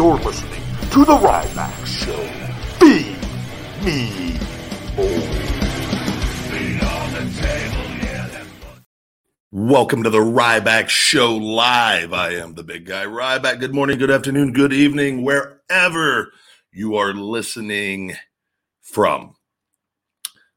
You're listening to The Ryback Show. Be me. Welcome to the Ryback Show Live. I am the big guy Ryback. Good morning, good afternoon, good evening, wherever you are listening from.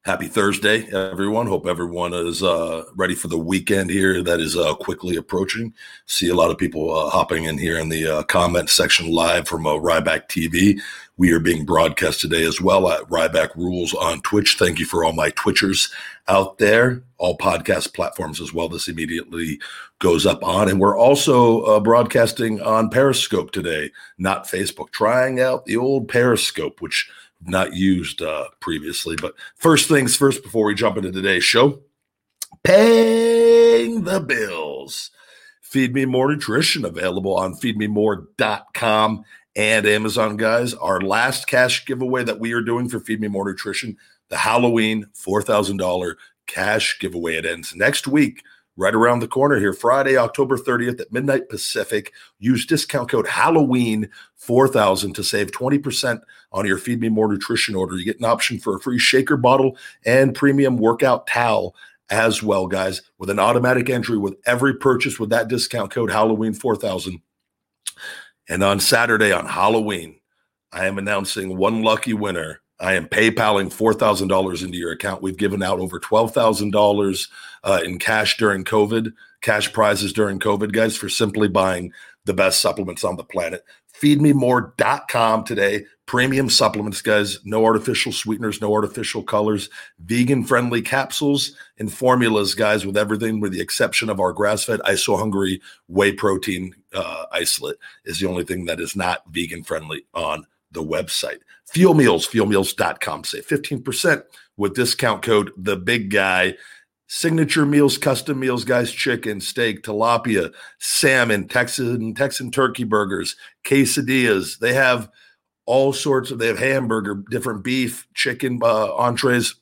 Happy Thursday, everyone. Hope everyone is uh, ready for the weekend here that is uh, quickly approaching. See a lot of people uh, hopping in here in the uh, comment section live from uh, Ryback TV. We are being broadcast today as well at Ryback Rules on Twitch. Thank you for all my Twitchers out there, all podcast platforms as well. This immediately goes up on. And we're also uh, broadcasting on Periscope today, not Facebook, trying out the old Periscope, which not used uh, previously. But first things first, before we jump into today's show, paying the bills. Feed Me More Nutrition available on feedmemore.com and Amazon, guys. Our last cash giveaway that we are doing for Feed Me More Nutrition, the Halloween $4,000 cash giveaway. It ends next week right around the corner here, Friday, October 30th at midnight Pacific. Use discount code Halloween 4000 to save 20% on your Feed Me More nutrition order. You get an option for a free shaker bottle and premium workout towel as well, guys, with an automatic entry with every purchase with that discount code Halloween 4000. And on Saturday on Halloween, I am announcing one lucky winner I am PayPaling $4,000 into your account. We've given out over $12,000 uh, in cash during COVID, cash prizes during COVID, guys, for simply buying the best supplements on the planet. Feedmemore.com today. Premium supplements, guys. No artificial sweeteners, no artificial colors, vegan friendly capsules and formulas, guys, with everything with the exception of our grass fed ISO hungry whey protein uh, isolate is the only thing that is not vegan friendly on the website. Fuel Meals, fuelmeals.com. Save 15% with discount code The Big Guy. Signature meals, custom meals, guys, chicken, steak, tilapia, salmon, Texan, Texan turkey burgers, quesadillas. They have all sorts of, they have hamburger, different beef, chicken uh, entrees,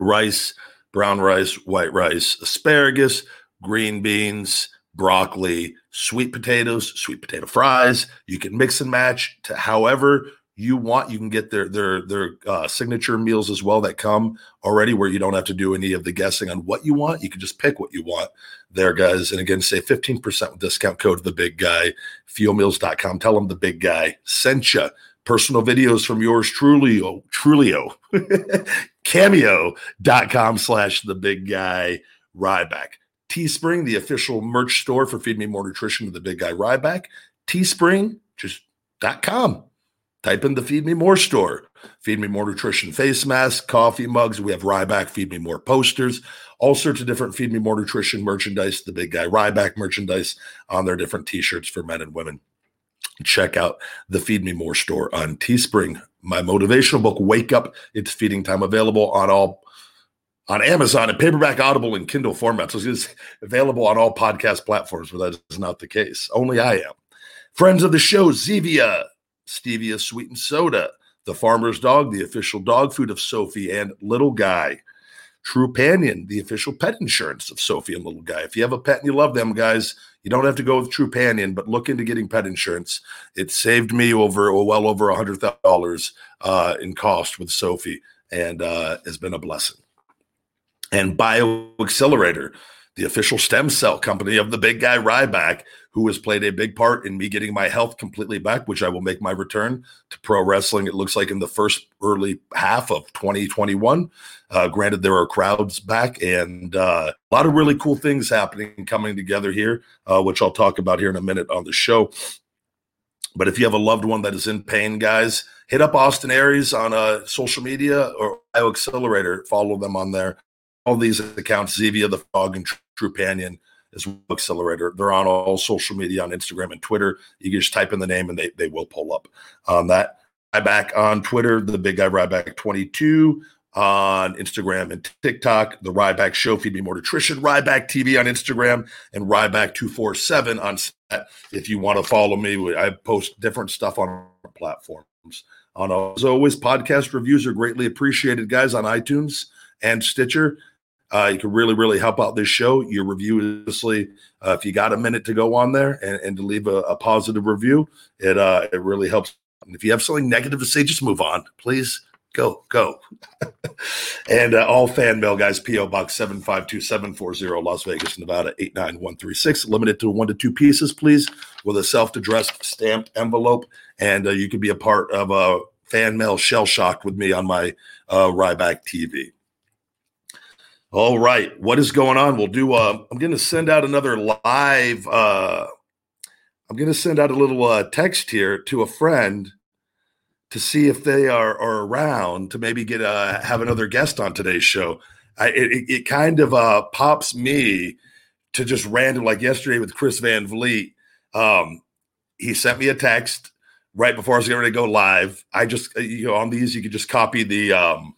rice, brown rice, white rice, asparagus, green beans, broccoli, sweet potatoes, sweet potato fries. You can mix and match to however you want. You can get their their their uh, signature meals as well that come already, where you don't have to do any of the guessing on what you want. You can just pick what you want there, guys. And again, say 15% with discount code the big guy, fuelmeals.com. Tell them the big guy sent you. Personal videos from yours truly, oh, Trulio, cameo.com slash the big guy Ryback. Teespring, the official merch store for Feed Me More Nutrition to the Big Guy Ryback. Teespring, just dot com. Type in the Feed Me More store. Feed Me More Nutrition face masks, coffee mugs. We have Ryback Feed Me More posters, all sorts of different Feed Me More Nutrition merchandise, the Big Guy Ryback merchandise on their different t shirts for men and women. Check out the Feed Me More store on Teespring. My motivational book, Wake Up, It's Feeding Time, available on all on Amazon and paperback, Audible, and Kindle formats. It's available on all podcast platforms, but that is not the case. Only I am. Friends of the show, Zevia, Stevia Sweetened Soda, The Farmer's Dog, the official dog food of Sophie and Little Guy. Trupanion, the official pet insurance of Sophie and Little Guy. If you have a pet and you love them, guys, you don't have to go with Trupanion, but look into getting pet insurance. It saved me over well over a hundred thousand dollars uh, in cost with Sophie, and uh, has been a blessing and BioAccelerator, the official stem cell company of the big guy Ryback, who has played a big part in me getting my health completely back, which I will make my return to pro wrestling. It looks like in the first early half of 2021. Uh, granted, there are crowds back and uh, a lot of really cool things happening coming together here, uh, which I'll talk about here in a minute on the show. But if you have a loved one that is in pain, guys, hit up Austin Aries on uh, social media or BioAccelerator. Follow them on there all these accounts, Zevia, the Frog, and Trupanion as well accelerator. They're on all social media on Instagram and Twitter. You can just type in the name and they, they will pull up on that. Ryback on Twitter, the big guy Ryback 22 on Instagram and TikTok, the Ryback Show, Feed Me More Nutrition, Ryback TV on Instagram, and Ryback 247 on set. If you want to follow me, I post different stuff on platforms. On as always, podcast reviews are greatly appreciated, guys, on iTunes and Stitcher. Uh, you can really, really help out this show. Your review is uh, if you got a minute to go on there and, and to leave a, a, positive review, it uh, it really helps. And if you have something negative to say, just move on, please. Go, go. and uh, all fan mail, guys, P.O. Box 752-740, Las Vegas, Nevada, 89136. Limited to one to two pieces, please, with a self-addressed stamped envelope. And uh, you can be a part of a fan mail shell shocked with me on my uh, Ryback TV. All right, what is going on? We'll do. Uh, I'm going to send out another live. Uh, I'm going to send out a little uh, text here to a friend to see if they are, are around to maybe get uh, have another guest on today's show. I, it, it kind of uh, pops me to just random, like yesterday with Chris Van Vliet. Um, he sent me a text right before I was getting ready to go live. I just, uh, you know, on these, you could just copy the um,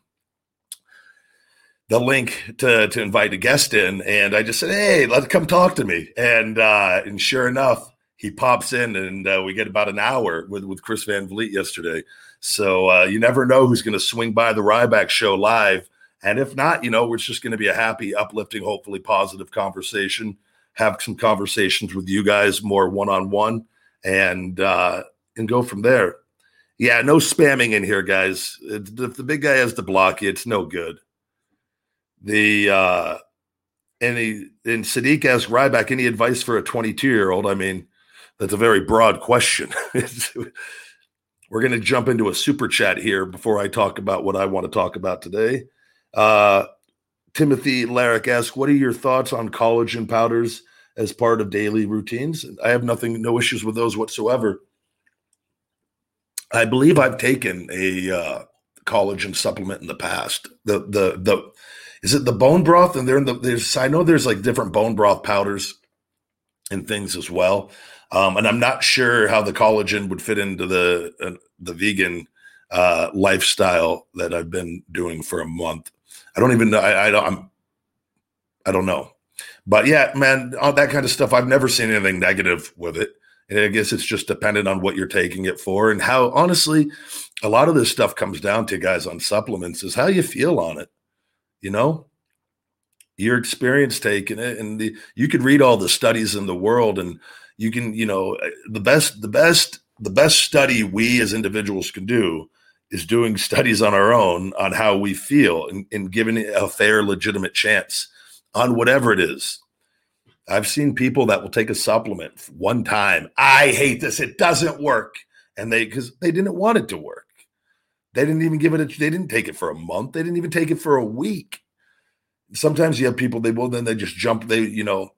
the link to to invite a guest in, and I just said, "Hey, let's come talk to me." And uh, and sure enough, he pops in, and uh, we get about an hour with with Chris Van Vliet yesterday. So uh, you never know who's going to swing by the Ryback show live, and if not, you know, it's just going to be a happy, uplifting, hopefully positive conversation. Have some conversations with you guys more one on one, and uh, and go from there. Yeah, no spamming in here, guys. If the big guy has to block you, it's no good. The uh and and Sadiq asked Ryback any advice for a 22 year old. I mean, that's a very broad question. We're going to jump into a super chat here before I talk about what I want to talk about today. Uh, Timothy Larrick asks, "What are your thoughts on collagen powders as part of daily routines?" I have nothing, no issues with those whatsoever. I believe I've taken a uh, collagen supplement in the past. The the the is it the bone broth? And they're in the there's I know there's like different bone broth powders and things as well. Um, and I'm not sure how the collagen would fit into the uh, the vegan uh, lifestyle that I've been doing for a month. I don't even know. I, I don't. I'm. I don't know. But yeah, man, all that kind of stuff. I've never seen anything negative with it. And I guess it's just dependent on what you're taking it for and how. Honestly, a lot of this stuff comes down to guys on supplements is how you feel on it you know? Your experience taking it and the, you could read all the studies in the world and you can you know eh, the best the best the best study we as individuals can do is doing studies on our own on how we feel and, and giving it a fair legitimate chance on whatever it is. I've seen people that will take a supplement one time i hate this it doesn't work and they because they didn't want it to work they didn't even give it a, they didn't take it for a month. They didn't even take it for a week. Sometimes you have people, they will, then they just jump, they, you know,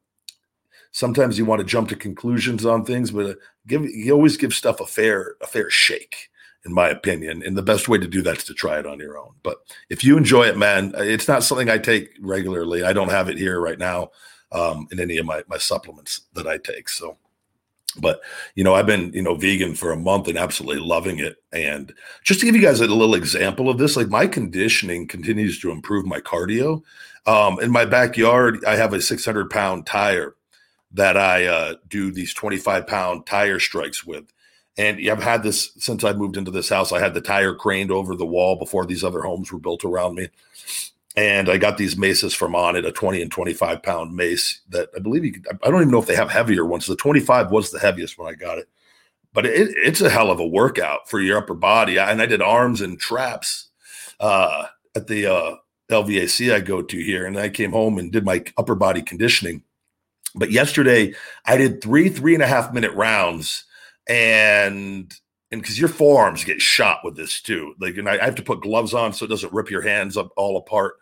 sometimes you want to jump to conclusions on things, but uh, give, you always give stuff a fair, a fair shake in my opinion. And the best way to do that is to try it on your own. But if you enjoy it, man, it's not something I take regularly. I don't have it here right now um, in any of my, my supplements that I take. So but you know, I've been you know vegan for a month and absolutely loving it. And just to give you guys a little example of this, like my conditioning continues to improve my cardio. Um, in my backyard, I have a 600 pound tire that I uh, do these 25 pound tire strikes with. And I've had this since I moved into this house. I had the tire craned over the wall before these other homes were built around me and I got these maces from Onnit, a 20 and 25 pound mace that I believe you could, I don't even know if they have heavier ones. The 25 was the heaviest when I got it, but it, it's a hell of a workout for your upper body. and I did arms and traps uh, at the uh, LVAC I go to here. And I came home and did my upper body conditioning. But yesterday I did three, three and a half minute rounds and and because your forearms get shot with this too. Like, and I, I, have to put gloves on so it doesn't rip your hands up all apart.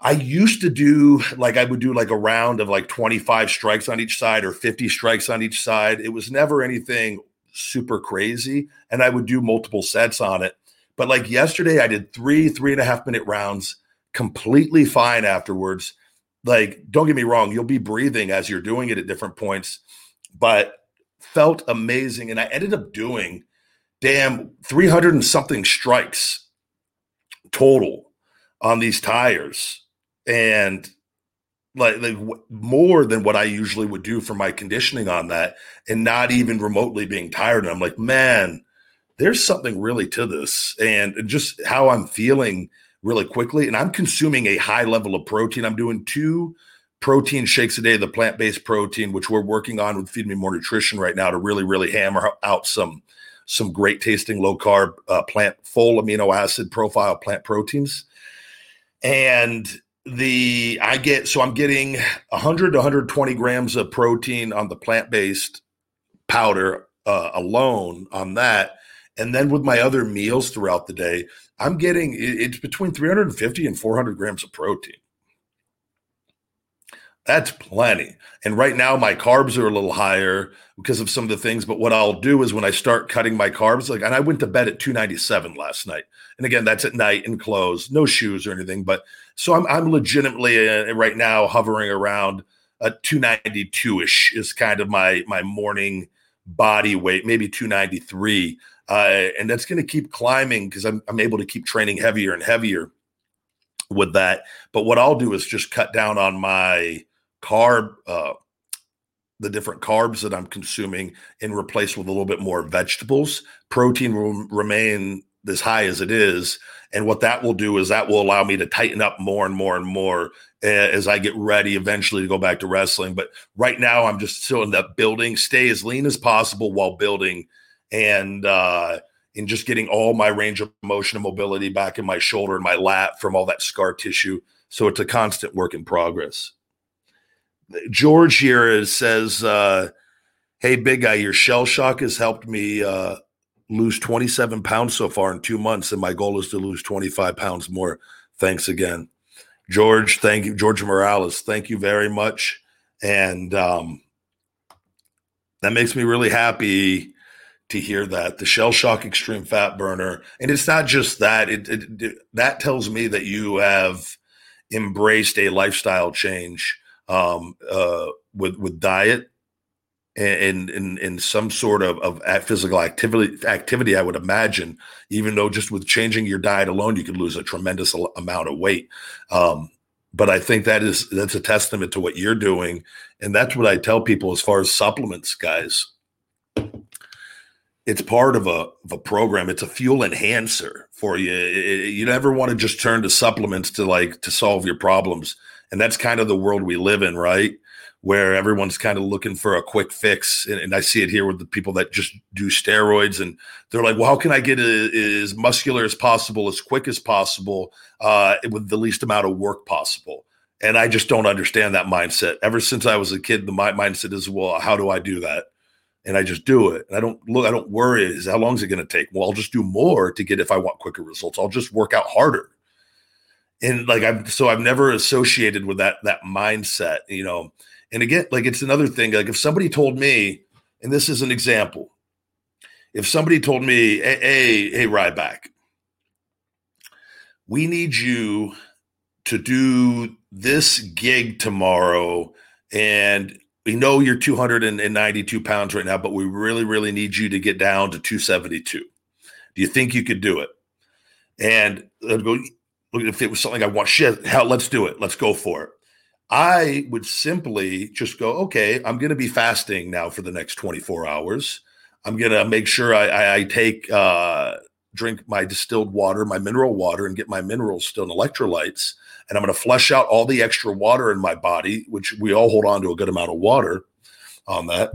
I used to do like I would do like a round of like 25 strikes on each side or 50 strikes on each side. It was never anything super crazy. And I would do multiple sets on it. But like yesterday, I did three, three and a half minute rounds, completely fine afterwards. Like, don't get me wrong, you'll be breathing as you're doing it at different points, but felt amazing. And I ended up doing damn 300 and something strikes total on these tires. And like, like more than what I usually would do for my conditioning on that, and not even remotely being tired. And I'm like, man, there's something really to this, and just how I'm feeling really quickly. And I'm consuming a high level of protein. I'm doing two protein shakes a day, the plant based protein, which we're working on with Feed Me More Nutrition right now to really, really hammer out some some great tasting low carb uh, plant full amino acid profile plant proteins. And the I get so I'm getting 100 to 120 grams of protein on the plant based powder uh, alone on that. And then with my other meals throughout the day, I'm getting it's between 350 and 400 grams of protein. That's plenty. And right now, my carbs are a little higher because of some of the things. But what I'll do is when I start cutting my carbs, like, and I went to bed at 297 last night. And again, that's at night and clothes, no shoes or anything. But so I'm, I'm legitimately uh, right now hovering around a 292 ish is kind of my, my morning body weight, maybe 293. Uh, and that's going to keep climbing because I'm, I'm able to keep training heavier and heavier with that. But what I'll do is just cut down on my carb, uh, the different carbs that I'm consuming and replace with a little bit more vegetables. Protein will remain as high as it is. And what that will do is that will allow me to tighten up more and more and more as I get ready eventually to go back to wrestling. But right now, I'm just still in that building, stay as lean as possible while building and, uh, and just getting all my range of motion and mobility back in my shoulder and my lat from all that scar tissue. So it's a constant work in progress. George here says, uh, "Hey, big guy, your shell shock has helped me uh, lose 27 pounds so far in two months, and my goal is to lose 25 pounds more. Thanks again, George. Thank you, George Morales. Thank you very much, and um, that makes me really happy." to hear that the shell shock extreme fat burner and it's not just that it, it, it, that tells me that you have embraced a lifestyle change um, uh, with with diet and in in some sort of of physical activity activity i would imagine even though just with changing your diet alone you could lose a tremendous amount of weight. Um, but i think that is that's a testament to what you're doing and that's what i tell people as far as supplements guys. It's part of a, of a program. It's a fuel enhancer for you. You never want to just turn to supplements to like to solve your problems and that's kind of the world we live in, right? Where everyone's kind of looking for a quick fix. And, and I see it here with the people that just do steroids and they're like, well, how can I get a, as muscular as possible, as quick as possible, uh, with the least amount of work possible? And I just don't understand that mindset. Ever since I was a kid, the my mindset is, well, how do I do that? and I just do it. And I don't look, I don't worry is how long is it going to take? Well, I'll just do more to get if I want quicker results. I'll just work out harder and like I've so I've never associated with that that mindset, you know. And again, like it's another thing. Like if somebody told me, and this is an example, if somebody told me, "Hey, hey, hey Ryback, we need you to do this gig tomorrow, and we know you're 292 pounds right now, but we really, really need you to get down to 272. Do you think you could do it?" And I'd go, if it was something I want, shit, hell, let's do it. Let's go for it. I would simply just go, okay, I'm going to be fasting now for the next 24 hours. I'm going to make sure I, I, I take, uh, drink my distilled water, my mineral water, and get my minerals still and electrolytes. And I'm going to flush out all the extra water in my body, which we all hold on to a good amount of water on that.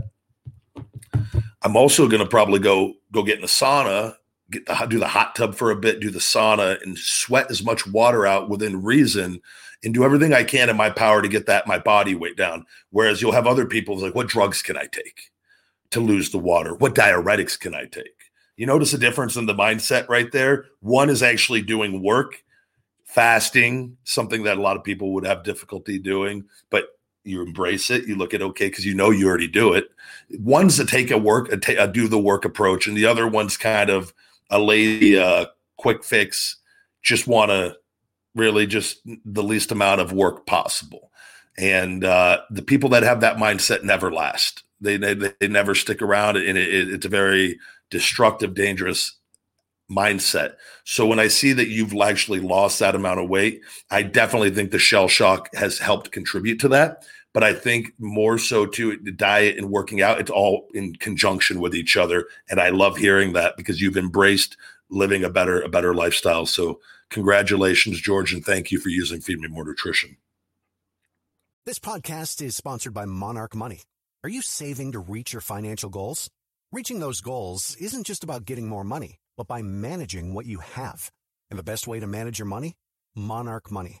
I'm also going to probably go go get in the sauna get the, do the hot tub for a bit, do the sauna, and sweat as much water out within reason, and do everything I can in my power to get that my body weight down. Whereas you'll have other people like, what drugs can I take to lose the water? What diuretics can I take? You notice a difference in the mindset right there. One is actually doing work, fasting, something that a lot of people would have difficulty doing, but you embrace it. You look at okay because you know you already do it. One's to take a work, a, a do the work approach, and the other one's kind of a lady uh, quick fix, just want to really just the least amount of work possible. And uh, the people that have that mindset never last. They they, they never stick around, and it, it, it's a very destructive, dangerous mindset. So when I see that you've actually lost that amount of weight, I definitely think the shell shock has helped contribute to that. But I think more so to the diet and working out, it's all in conjunction with each other. And I love hearing that because you've embraced living a better, a better lifestyle. So Congratulations, George, and thank you for using Feed Me More Nutrition. This podcast is sponsored by Monarch Money. Are you saving to reach your financial goals? Reaching those goals isn't just about getting more money, but by managing what you have. And the best way to manage your money? Monarch Money.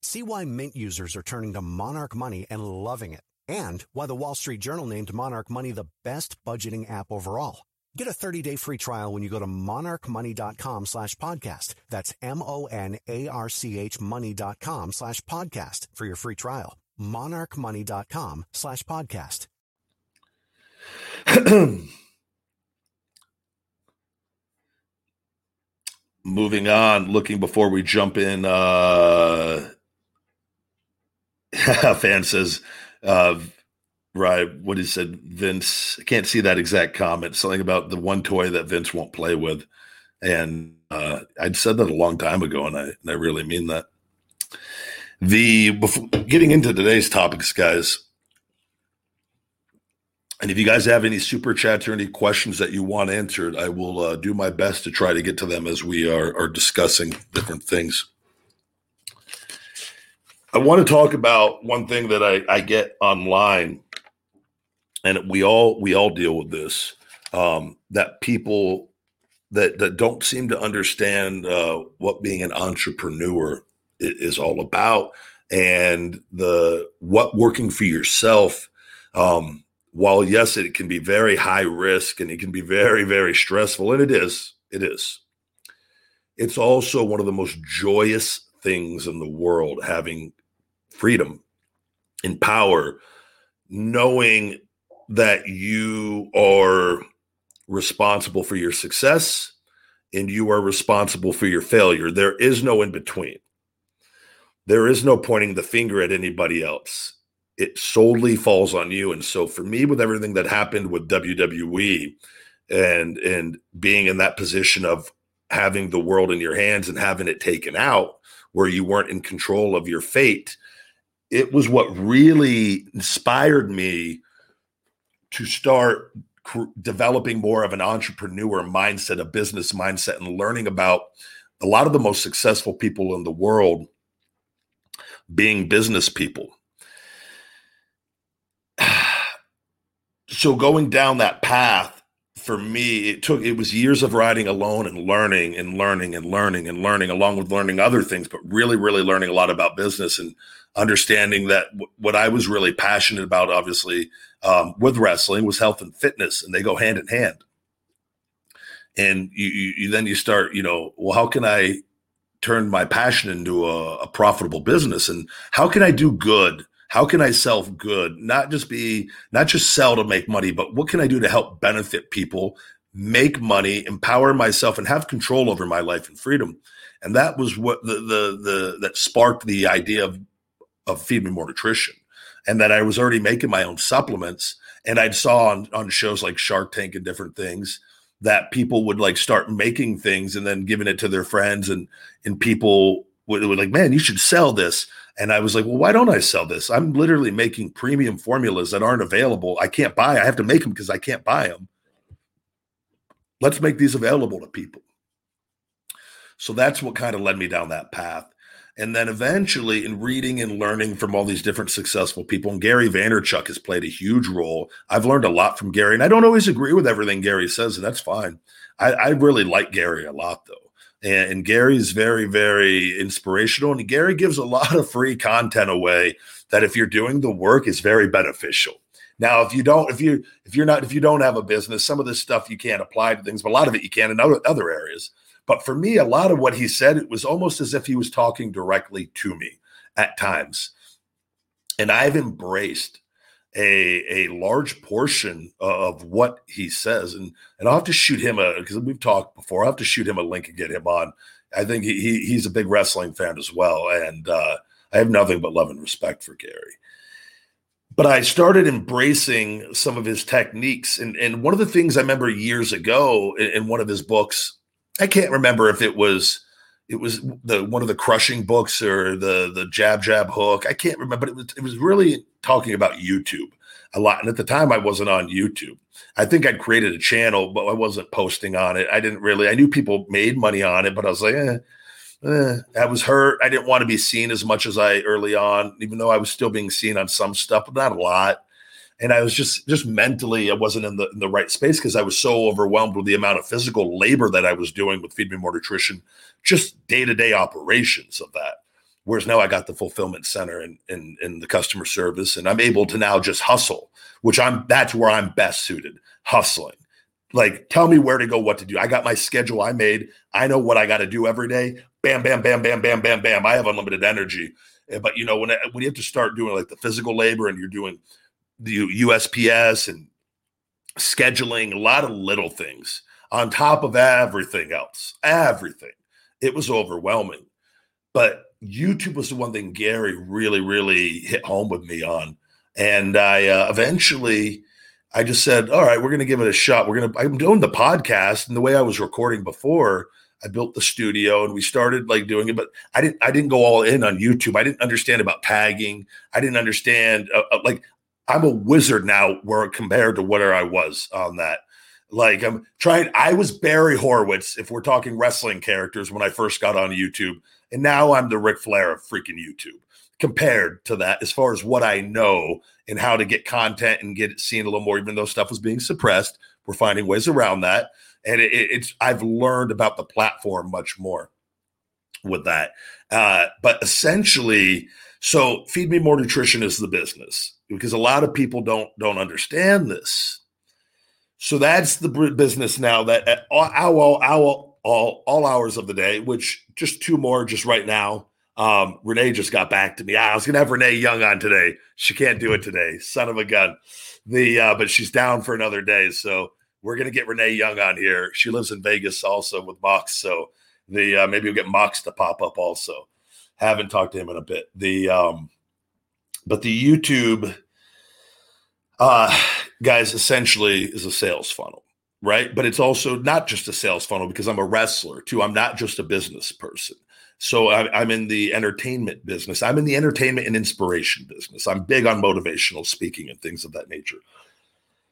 See why Mint users are turning to Monarch Money and loving it, and why the Wall Street Journal named Monarch Money the best budgeting app overall. Get a 30-day free trial when you go to monarchmoney.com slash podcast. That's M-O-N-A-R-C-H money.com slash podcast for your free trial. monarchmoney.com slash podcast. Moving on, looking before we jump in, uh, fan says, uh, right, what he said, Vince, I can't see that exact comment, something about the one toy that Vince won't play with. And uh, I'd said that a long time ago, and I, and I really mean that. The before, getting into today's topics, guys, and if you guys have any super chats or any questions that you want answered, I will uh, do my best to try to get to them as we are, are discussing different things. I want to talk about one thing that I, I get online, and we all we all deal with this. Um, that people that that don't seem to understand uh, what being an entrepreneur is all about, and the what working for yourself. Um, while yes, it can be very high risk and it can be very, very stressful, and it is, it is. It's also one of the most joyous things in the world having freedom and power, knowing that you are responsible for your success and you are responsible for your failure. There is no in between. There is no pointing the finger at anybody else it solely falls on you. And so for me, with everything that happened with WWE and and being in that position of having the world in your hands and having it taken out where you weren't in control of your fate, it was what really inspired me to start cr- developing more of an entrepreneur mindset, a business mindset, and learning about a lot of the most successful people in the world being business people. So going down that path for me it took it was years of riding alone and learning and learning and learning and learning along with learning other things but really really learning a lot about business and understanding that w- what i was really passionate about obviously um, with wrestling was health and fitness and they go hand in hand and you, you, you then you start you know well how can i turn my passion into a, a profitable business and how can i do good how can I sell good? Not just be, not just sell to make money, but what can I do to help benefit people, make money, empower myself, and have control over my life and freedom? And that was what the the the that sparked the idea of of feed me more nutrition, and that I was already making my own supplements, and I'd saw on on shows like Shark Tank and different things that people would like start making things and then giving it to their friends and and people would, would like, man, you should sell this. And I was like, well, why don't I sell this? I'm literally making premium formulas that aren't available. I can't buy. I have to make them because I can't buy them. Let's make these available to people. So that's what kind of led me down that path. And then eventually, in reading and learning from all these different successful people, and Gary Vaynerchuk has played a huge role. I've learned a lot from Gary, and I don't always agree with everything Gary says, and that's fine. I, I really like Gary a lot, though and, and Gary's very, very inspirational. And Gary gives a lot of free content away that if you're doing the work is very beneficial. Now, if you don't, if you if you're not, if you don't have a business, some of this stuff you can't apply to things, but a lot of it you can in other other areas. But for me, a lot of what he said, it was almost as if he was talking directly to me at times. And I've embraced a a large portion of what he says, and and I'll have to shoot him a because we've talked before. I'll have to shoot him a link and get him on. I think he, he he's a big wrestling fan as well, and uh, I have nothing but love and respect for Gary. But I started embracing some of his techniques. And, and one of the things I remember years ago in, in one of his books, I can't remember if it was it was the one of the crushing books or the the jab jab hook. I can't remember, but it was it was really talking about YouTube a lot. And at the time, I wasn't on YouTube. I think I'd created a channel, but I wasn't posting on it. I didn't really. I knew people made money on it, but I was like, eh, eh. I was hurt. I didn't want to be seen as much as I early on, even though I was still being seen on some stuff, but not a lot. And I was just just mentally, I wasn't in the in the right space because I was so overwhelmed with the amount of physical labor that I was doing with Feed Me More Nutrition, just day to day operations of that. Whereas now I got the fulfillment center and, and and the customer service, and I'm able to now just hustle, which I'm that's where I'm best suited, hustling. Like, tell me where to go, what to do. I got my schedule I made. I know what I got to do every day. Bam, bam, bam, bam, bam, bam, bam. I have unlimited energy. Eh, but you know, when when you have to start doing like the physical labor and you're doing the USPS and scheduling, a lot of little things on top of everything else, everything, it was overwhelming. But YouTube was the one thing Gary really, really hit home with me on. And I uh, eventually, I just said, all right, we're going to give it a shot. We're going to, I'm doing the podcast. And the way I was recording before, I built the studio and we started like doing it, but I didn't, I didn't go all in on YouTube. I didn't understand about tagging. I didn't understand, uh, uh, like, I'm a wizard now where compared to where I was on that. Like I'm trying, I was Barry Horowitz, if we're talking wrestling characters, when I first got on YouTube. And now I'm the Ric Flair of freaking YouTube compared to that, as far as what I know and how to get content and get it seen a little more, even though stuff was being suppressed. We're finding ways around that. And it, it's, I've learned about the platform much more with that. Uh, but essentially, so feed me more nutrition is the business because a lot of people don't don't understand this. So that's the business now that at all, all, all, all, all hours of the day, which just two more just right now. Um, Renee just got back to me. Ah, I was gonna have Renee Young on today. She can't do it today. Son of a gun. The uh, but she's down for another day. So we're gonna get Renee Young on here. She lives in Vegas also with Mox. So the uh, maybe we'll get Mox to pop up also. Haven't talked to him in a bit. The um, but the YouTube uh guys essentially is a sales funnel right? But it's also not just a sales funnel because I'm a wrestler too. I'm not just a business person. So I'm in the entertainment business. I'm in the entertainment and inspiration business. I'm big on motivational speaking and things of that nature.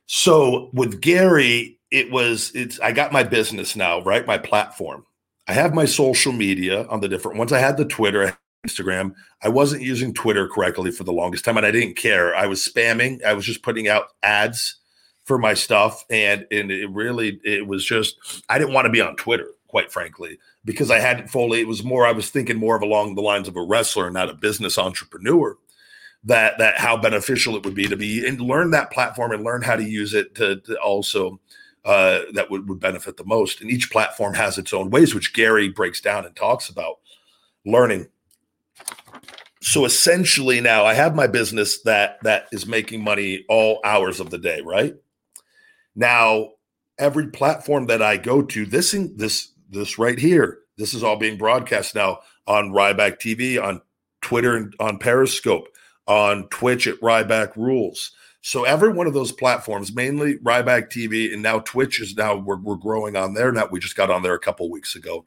So with Gary, it was it's I got my business now, right? My platform. I have my social media on the different ones. I had the Twitter, Instagram. I wasn't using Twitter correctly for the longest time, and I didn't care. I was spamming. I was just putting out ads for my stuff and and it really it was just I didn't want to be on Twitter quite frankly because I hadn't fully it was more I was thinking more of along the lines of a wrestler not a business entrepreneur that that how beneficial it would be to be and learn that platform and learn how to use it to, to also uh, that would, would benefit the most and each platform has its own ways which Gary breaks down and talks about learning so essentially now I have my business that that is making money all hours of the day right now, every platform that I go to, this this this right here, this is all being broadcast now on Ryback TV, on Twitter, and on Periscope, on Twitch at Ryback Rules. So every one of those platforms, mainly Ryback TV, and now Twitch is now we're, we're growing on there. Now we just got on there a couple weeks ago.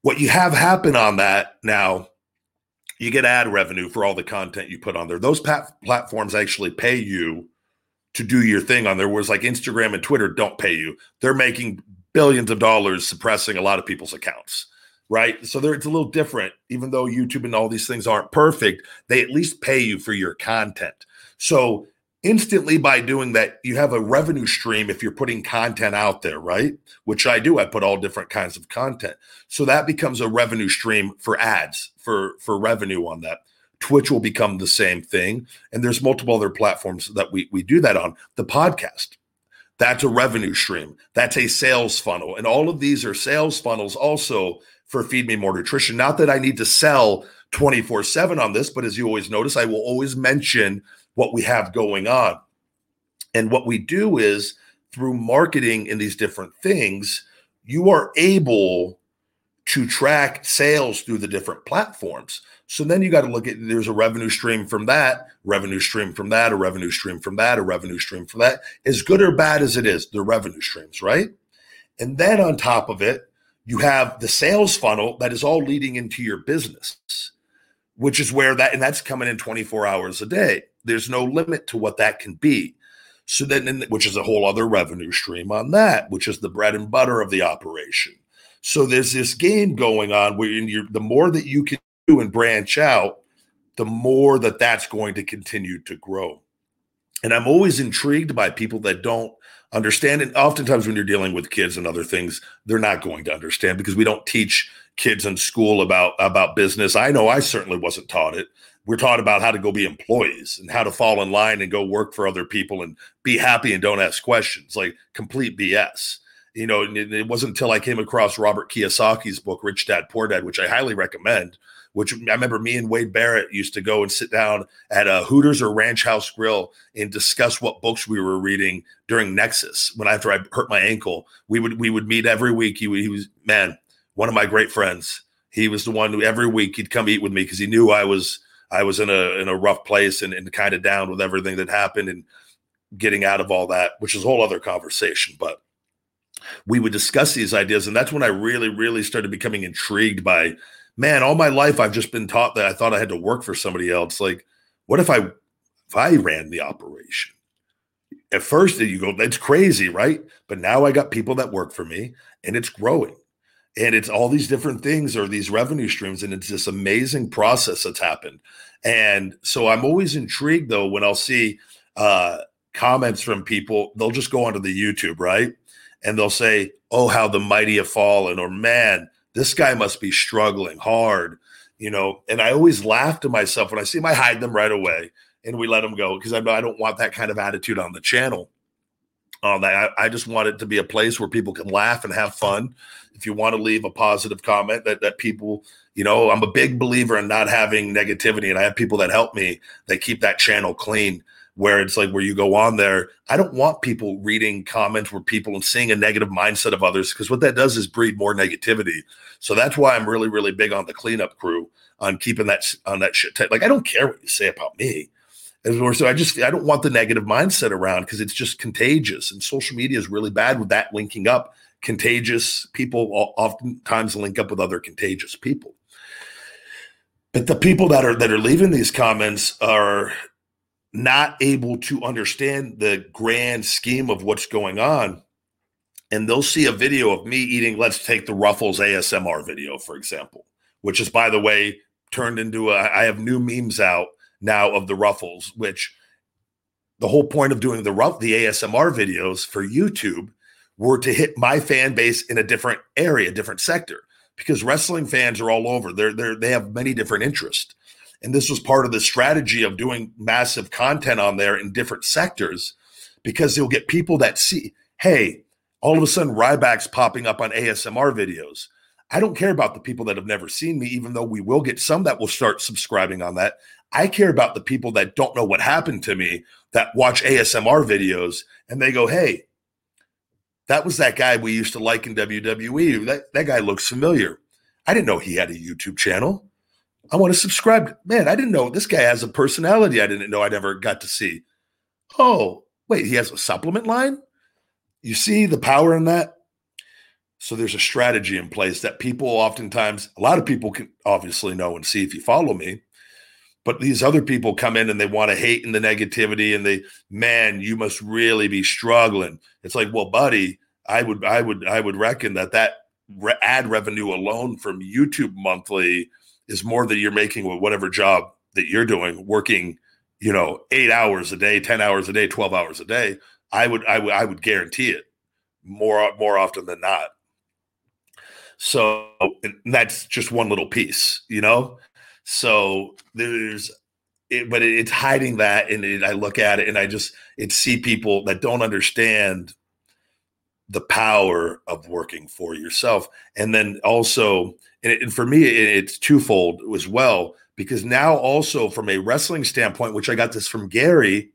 What you have happen on that now, you get ad revenue for all the content you put on there. Those pat- platforms actually pay you to do your thing on there. Whereas like Instagram and Twitter don't pay you. They're making billions of dollars suppressing a lot of people's accounts. Right. So there it's a little different. Even though YouTube and all these things aren't perfect, they at least pay you for your content. So instantly by doing that, you have a revenue stream if you're putting content out there, right? Which I do. I put all different kinds of content. So that becomes a revenue stream for ads, for for revenue on that. Twitch will become the same thing. And there's multiple other platforms that we, we do that on. The podcast, that's a revenue stream, that's a sales funnel. And all of these are sales funnels also for Feed Me More Nutrition. Not that I need to sell 24 7 on this, but as you always notice, I will always mention what we have going on. And what we do is through marketing in these different things, you are able to track sales through the different platforms. So then you got to look at there's a revenue stream from that, revenue stream from that, a revenue stream from that, a revenue stream from that. As good or bad as it is, the revenue streams, right? And then on top of it, you have the sales funnel that is all leading into your business, which is where that, and that's coming in 24 hours a day. There's no limit to what that can be. So then, which is a whole other revenue stream on that, which is the bread and butter of the operation. So there's this game going on where the more that you can do and branch out, the more that that's going to continue to grow. And I'm always intrigued by people that don't understand. And oftentimes, when you're dealing with kids and other things, they're not going to understand because we don't teach kids in school about about business. I know I certainly wasn't taught it. We're taught about how to go be employees and how to fall in line and go work for other people and be happy and don't ask questions. Like complete BS. You know, it wasn't until I came across Robert Kiyosaki's book, Rich Dad Poor Dad, which I highly recommend which I remember me and Wade Barrett used to go and sit down at a Hooters or Ranch House Grill and discuss what books we were reading during Nexus. When after I hurt my ankle, we would we would meet every week. He, he was man, one of my great friends. He was the one who every week he'd come eat with me because he knew I was I was in a in a rough place and, and kind of down with everything that happened and getting out of all that, which is a whole other conversation. But we would discuss these ideas, and that's when I really, really started becoming intrigued by man, all my life I've just been taught that I thought I had to work for somebody else. Like, what if I if I ran the operation? At first, you go, that's crazy, right? But now I got people that work for me and it's growing. And it's all these different things or these revenue streams. And it's this amazing process that's happened. And so I'm always intrigued though when I'll see uh, comments from people, they'll just go onto the YouTube, right? And they'll say, Oh, how the mighty have fallen, or man, this guy must be struggling hard, you know. And I always laugh to myself when I see him, I hide them right away and we let them go because I I don't want that kind of attitude on the channel. Um, I, I just want it to be a place where people can laugh and have fun. If you want to leave a positive comment, that that people, you know, I'm a big believer in not having negativity, and I have people that help me that keep that channel clean where it's like where you go on there. I don't want people reading comments where people and seeing a negative mindset of others because what that does is breed more negativity. So that's why I'm really, really big on the cleanup crew on keeping that on that shit. Tight. Like I don't care what you say about me. And so I just I don't want the negative mindset around because it's just contagious, and social media is really bad with that linking up. Contagious people oftentimes link up with other contagious people. But the people that are that are leaving these comments are not able to understand the grand scheme of what's going on. And they'll see a video of me eating, let's take the Ruffles ASMR video, for example, which is, by the way, turned into a, I have new memes out now of the Ruffles, which the whole point of doing the rough the ASMR videos for YouTube were to hit my fan base in a different area, different sector, because wrestling fans are all over. They're, they're they have many different interests. And this was part of the strategy of doing massive content on there in different sectors because you'll get people that see, hey, all of a sudden Ryback's popping up on ASMR videos. I don't care about the people that have never seen me, even though we will get some that will start subscribing on that. I care about the people that don't know what happened to me that watch ASMR videos and they go, hey, that was that guy we used to like in WWE. That, that guy looks familiar. I didn't know he had a YouTube channel. I want to subscribe. Man, I didn't know this guy has a personality I didn't know I never got to see. Oh, wait, he has a supplement line? You see the power in that? So there's a strategy in place that people oftentimes, a lot of people can obviously know and see if you follow me. But these other people come in and they want to hate and the negativity and they, man, you must really be struggling. It's like, well, buddy, I would, I would, I would reckon that that ad revenue alone from YouTube monthly is more than you're making with whatever job that you're doing, working, you know, eight hours a day, 10 hours a day, 12 hours a day. I would, I would, I would guarantee it more, more often than not. So that's just one little piece, you know? So there's, it, but it's hiding that. And it, I look at it and I just, it see people that don't understand the power of working for yourself. And then also, and, it, and for me, it, it's twofold as well, because now also from a wrestling standpoint, which I got this from Gary,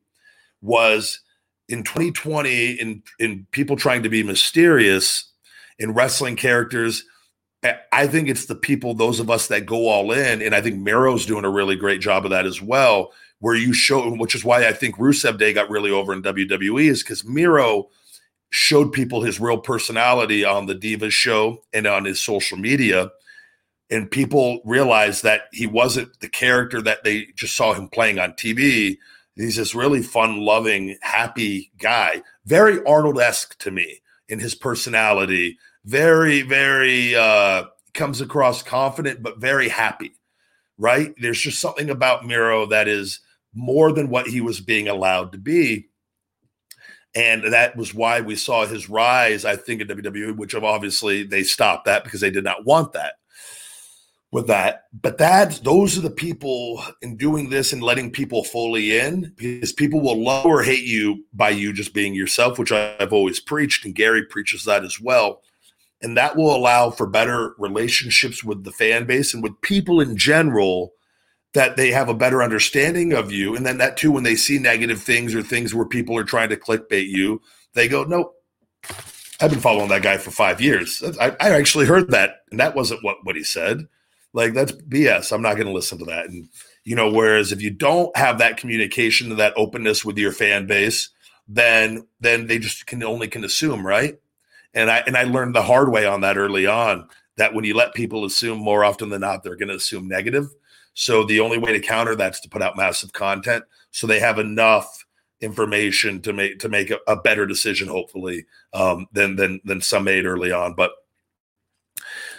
was in 2020, in, in people trying to be mysterious in wrestling characters, I think it's the people, those of us that go all in, and I think Miro's doing a really great job of that as well. Where you show, which is why I think Rusev Day got really over in WWE, is because Miro showed people his real personality on the Divas show and on his social media. And people realized that he wasn't the character that they just saw him playing on TV. He's this really fun loving, happy guy, very Arnold esque to me in his personality. Very, very, uh, comes across confident, but very happy, right? There's just something about Miro that is more than what he was being allowed to be. And that was why we saw his rise, I think, in WWE, which obviously they stopped that because they did not want that with that. But that those are the people in doing this and letting people fully in because people will love or hate you by you just being yourself, which I've always preached, and Gary preaches that as well. And that will allow for better relationships with the fan base and with people in general that they have a better understanding of you. And then that too, when they see negative things or things where people are trying to clickbait you, they go, nope. I've been following that guy for five years. I, I actually heard that, and that wasn't what, what he said. Like that's BS. I'm not going to listen to that. And you know, whereas if you don't have that communication and that openness with your fan base, then then they just can only can assume, right? And I and I learned the hard way on that early on that when you let people assume more often than not, they're going to assume negative. So the only way to counter that's to put out massive content so they have enough information to make to make a, a better decision, hopefully, um, than than than some made early on. But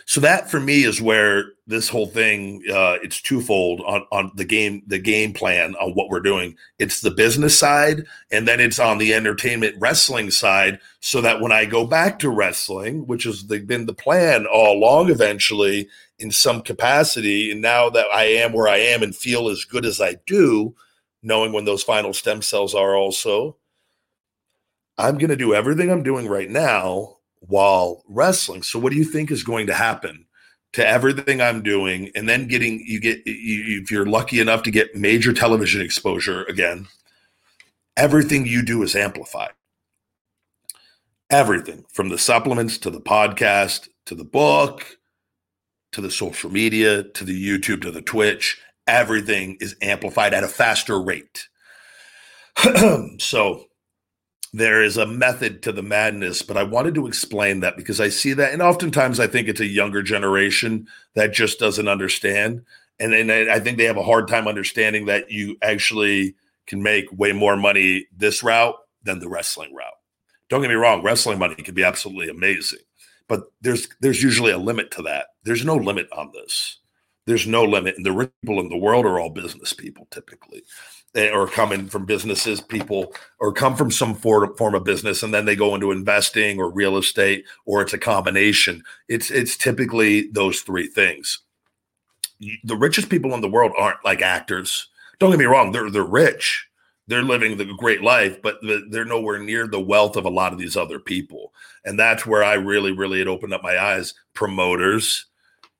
so that for me is where this whole thing uh, it's twofold on on the game the game plan on what we're doing. It's the business side, and then it's on the entertainment wrestling side. So that when I go back to wrestling, which has been the plan all along, eventually in some capacity, and now that I am where I am and feel as good as I do, knowing when those final stem cells are also. I'm going to do everything I'm doing right now while wrestling. So, what do you think is going to happen to everything I'm doing? And then getting you get you, if you're lucky enough to get major television exposure again, everything you do is amplified. Everything from the supplements to the podcast to the book to the social media to the YouTube to the Twitch, everything is amplified at a faster rate. so there is a method to the madness, but I wanted to explain that because I see that, and oftentimes I think it's a younger generation that just doesn't understand, and and I think they have a hard time understanding that you actually can make way more money this route than the wrestling route. Don't get me wrong, wrestling money can be absolutely amazing, but there's there's usually a limit to that. There's no limit on this. There's no limit, and the rich people in the world are all business people typically. Eh, or coming from businesses, people, or come from some form, of business, and then they go into investing or real estate, or it's a combination. It's it's typically those three things. The richest people in the world aren't like actors. Don't get me wrong; they're they're rich, they're living the great life, but they're nowhere near the wealth of a lot of these other people. And that's where I really, really had opened up my eyes. Promoters,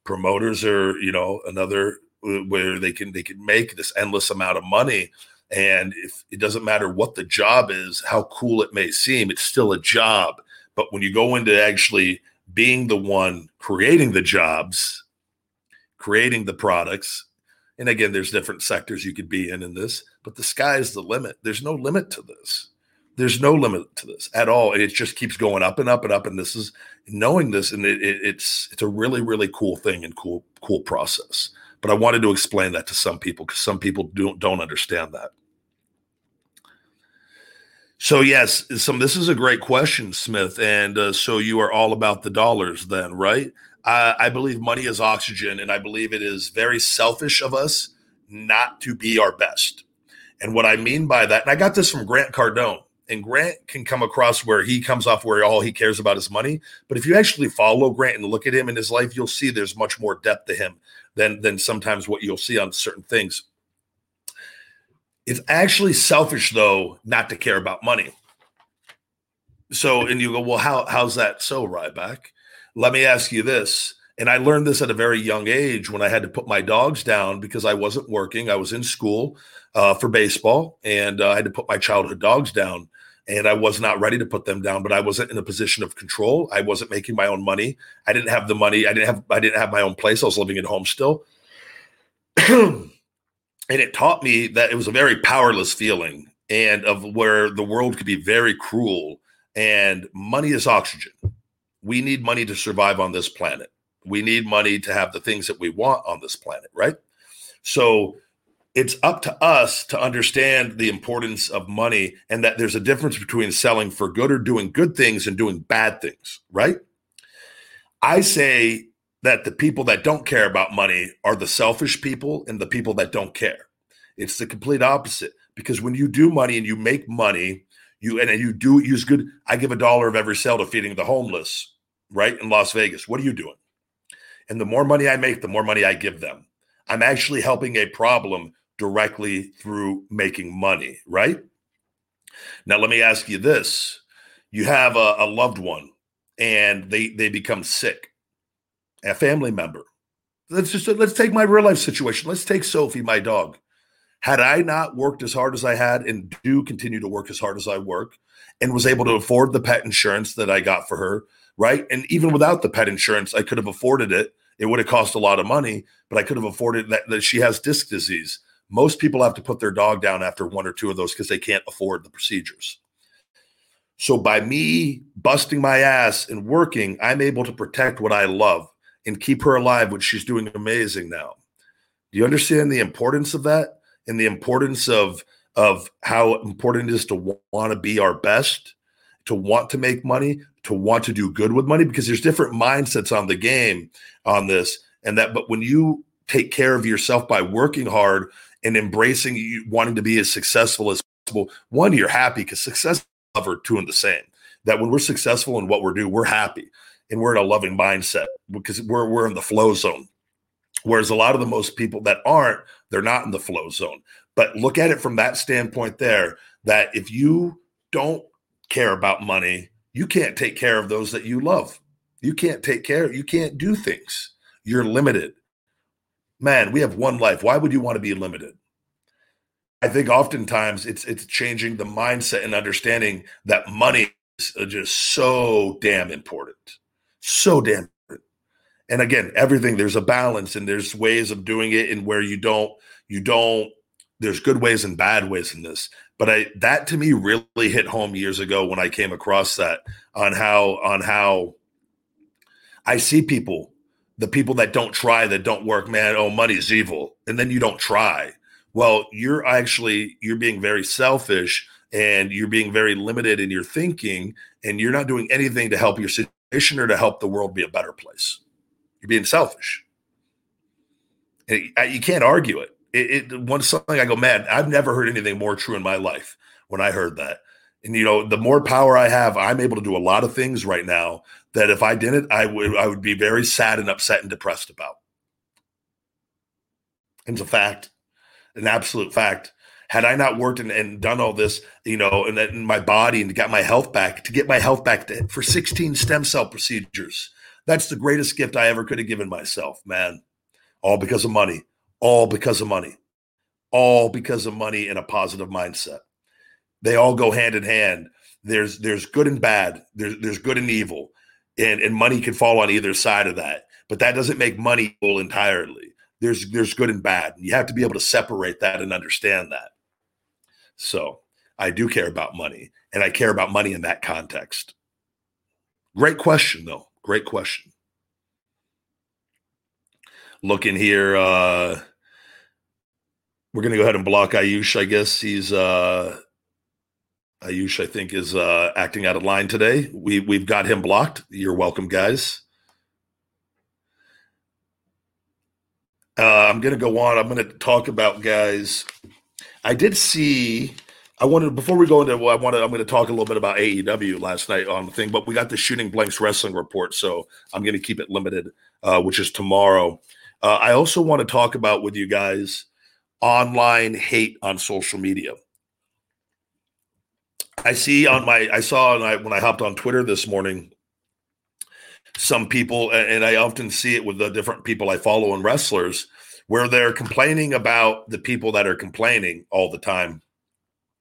promoters are you know another uh, where they can they can make this endless amount of money. And if it doesn't matter what the job is how cool it may seem it's still a job. But when you go into actually being the one creating the jobs creating the products and again there's different sectors you could be in in this but the sky is the limit. There's no limit to this there's no limit to this at all it just keeps going up and up and up and this is knowing this and it, it, it's it's a really really cool thing and cool cool process but I wanted to explain that to some people because some people don't don't understand that. So yes, some this is a great question, Smith. And uh, so you are all about the dollars, then, right? I, I believe money is oxygen, and I believe it is very selfish of us not to be our best. And what I mean by that, and I got this from Grant Cardone, and Grant can come across where he comes off where all he cares about is money. But if you actually follow Grant and look at him in his life, you'll see there's much more depth to him than than sometimes what you'll see on certain things. It's actually selfish though not to care about money. So, and you go, well, how how's that so, Ryback? Let me ask you this. And I learned this at a very young age when I had to put my dogs down because I wasn't working. I was in school uh, for baseball, and uh, I had to put my childhood dogs down. And I was not ready to put them down, but I wasn't in a position of control. I wasn't making my own money. I didn't have the money. I didn't have I didn't have my own place. I was living at home still. and it taught me that it was a very powerless feeling and of where the world could be very cruel and money is oxygen. We need money to survive on this planet. We need money to have the things that we want on this planet, right? So it's up to us to understand the importance of money and that there's a difference between selling for good or doing good things and doing bad things, right? I say that the people that don't care about money are the selfish people and the people that don't care. It's the complete opposite because when you do money and you make money, you and you do use good. I give a dollar of every sale to feeding the homeless, right in Las Vegas. What are you doing? And the more money I make, the more money I give them. I'm actually helping a problem directly through making money, right? Now, let me ask you this you have a, a loved one and they they become sick, a family member. Let's just let's take my real life situation. Let's take Sophie, my dog. Had I not worked as hard as I had and do continue to work as hard as I work and was able to afford the pet insurance that I got for her, right? And even without the pet insurance, I could have afforded it. It would have cost a lot of money, but I could have afforded that, that she has disc disease. Most people have to put their dog down after one or two of those because they can't afford the procedures. So by me busting my ass and working, I'm able to protect what I love and keep her alive, which she's doing amazing now. Do you understand the importance of that and the importance of of how important it is to want to be our best, to want to make money, to want to do good with money because there's different mindsets on the game on this and that but when you take care of yourself by working hard and embracing you wanting to be as successful as possible. One, you're happy because success are two and the same. That when we're successful in what we're doing, we're happy and we're in a loving mindset because we're we're in the flow zone. Whereas a lot of the most people that aren't, they're not in the flow zone. But look at it from that standpoint there that if you don't care about money, you can't take care of those that you love. You can't take care, you can't do things. You're limited man, we have one life. Why would you want to be limited? I think oftentimes it's it's changing the mindset and understanding that money is uh, just so damn important. So damn important. And again, everything there's a balance and there's ways of doing it and where you don't you don't there's good ways and bad ways in this. But I that to me really hit home years ago when I came across that on how on how I see people the people that don't try, that don't work, man, oh, money's evil. And then you don't try. Well, you're actually you're being very selfish and you're being very limited in your thinking, and you're not doing anything to help your situation or to help the world be a better place. You're being selfish. And you can't argue it. It, it one something I go, man, I've never heard anything more true in my life when I heard that. And you know, the more power I have, I'm able to do a lot of things right now that if I didn't, I would I would be very sad and upset and depressed about. It's a fact, an absolute fact. Had I not worked and, and done all this, you know, and in my body and got my health back, to get my health back to, for 16 stem cell procedures, that's the greatest gift I ever could have given myself, man. All because of money, all because of money, all because of money and a positive mindset. They all go hand in hand. There's there's good and bad. There's there's good and evil and and money can fall on either side of that but that doesn't make money full entirely. There's there's good and bad and you have to be able to separate that and understand that. So i do care about money and i care about money in that context. Great question though. Great question. Looking here uh we're gonna go ahead and block ayush i guess. He's uh Ayush, I think, is uh, acting out of line today. We we've got him blocked. You're welcome, guys. Uh, I'm to go on. I'm to talk about guys. I did see. I wanted before we go into. I wanted. I'm to talk a little bit about AEW last night on the thing, but we got the Shooting Blanks wrestling report, so I'm to keep it limited, uh, which is tomorrow. Uh, I also want to talk about with you guys online hate on social media. I see on my I saw and I, when I hopped on Twitter this morning, some people and I often see it with the different people I follow and wrestlers where they're complaining about the people that are complaining all the time,